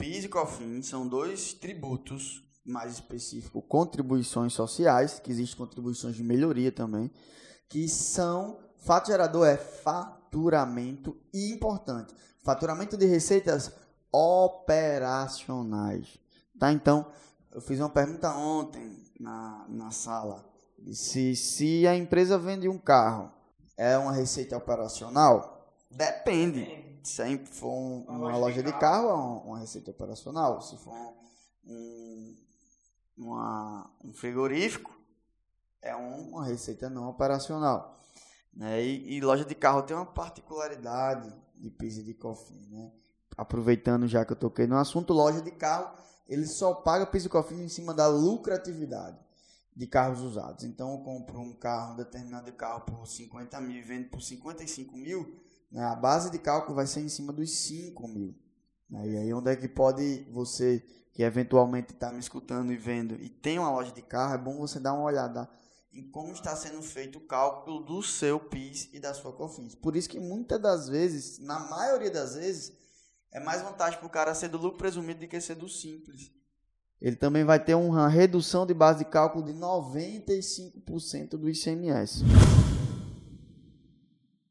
PIS e COFINS são dois tributos, mais específico, contribuições sociais, que existem contribuições de melhoria também, que são, fato gerador é faturamento e importante, faturamento de receitas operacionais. Tá? Então, eu fiz uma pergunta ontem na, na sala. Se, se a empresa vende um carro, é uma receita operacional? Depende. Se for um, uma, loja de carro, é uma, uma receita operacional. Se for um, uma, um frigorífico, é uma receita não operacional. Né? E, e, loja de carro tem uma particularidade de PIS e de COFINS. Né? Aproveitando já que eu toquei no assunto, loja de carro, ele só paga PIS e COFINS em cima da lucratividade de carros usados. Então, eu compro um carro, um determinado carro por 50 mil e vendo por 55 mil, né? a base de cálculo vai ser em cima dos 5 mil. Né? E aí, onde é que pode você, que eventualmente está me escutando e vendo, e tem uma loja de carro, é bom você dar uma olhada em como está sendo feito o cálculo do seu PIS e da sua COFINS. Por isso que muitas das vezes, na maioria das vezes, é mais vantagem para o cara ser do lucro presumido do que ser do simples. Ele também vai ter uma redução de base de cálculo de 95% do ICMS.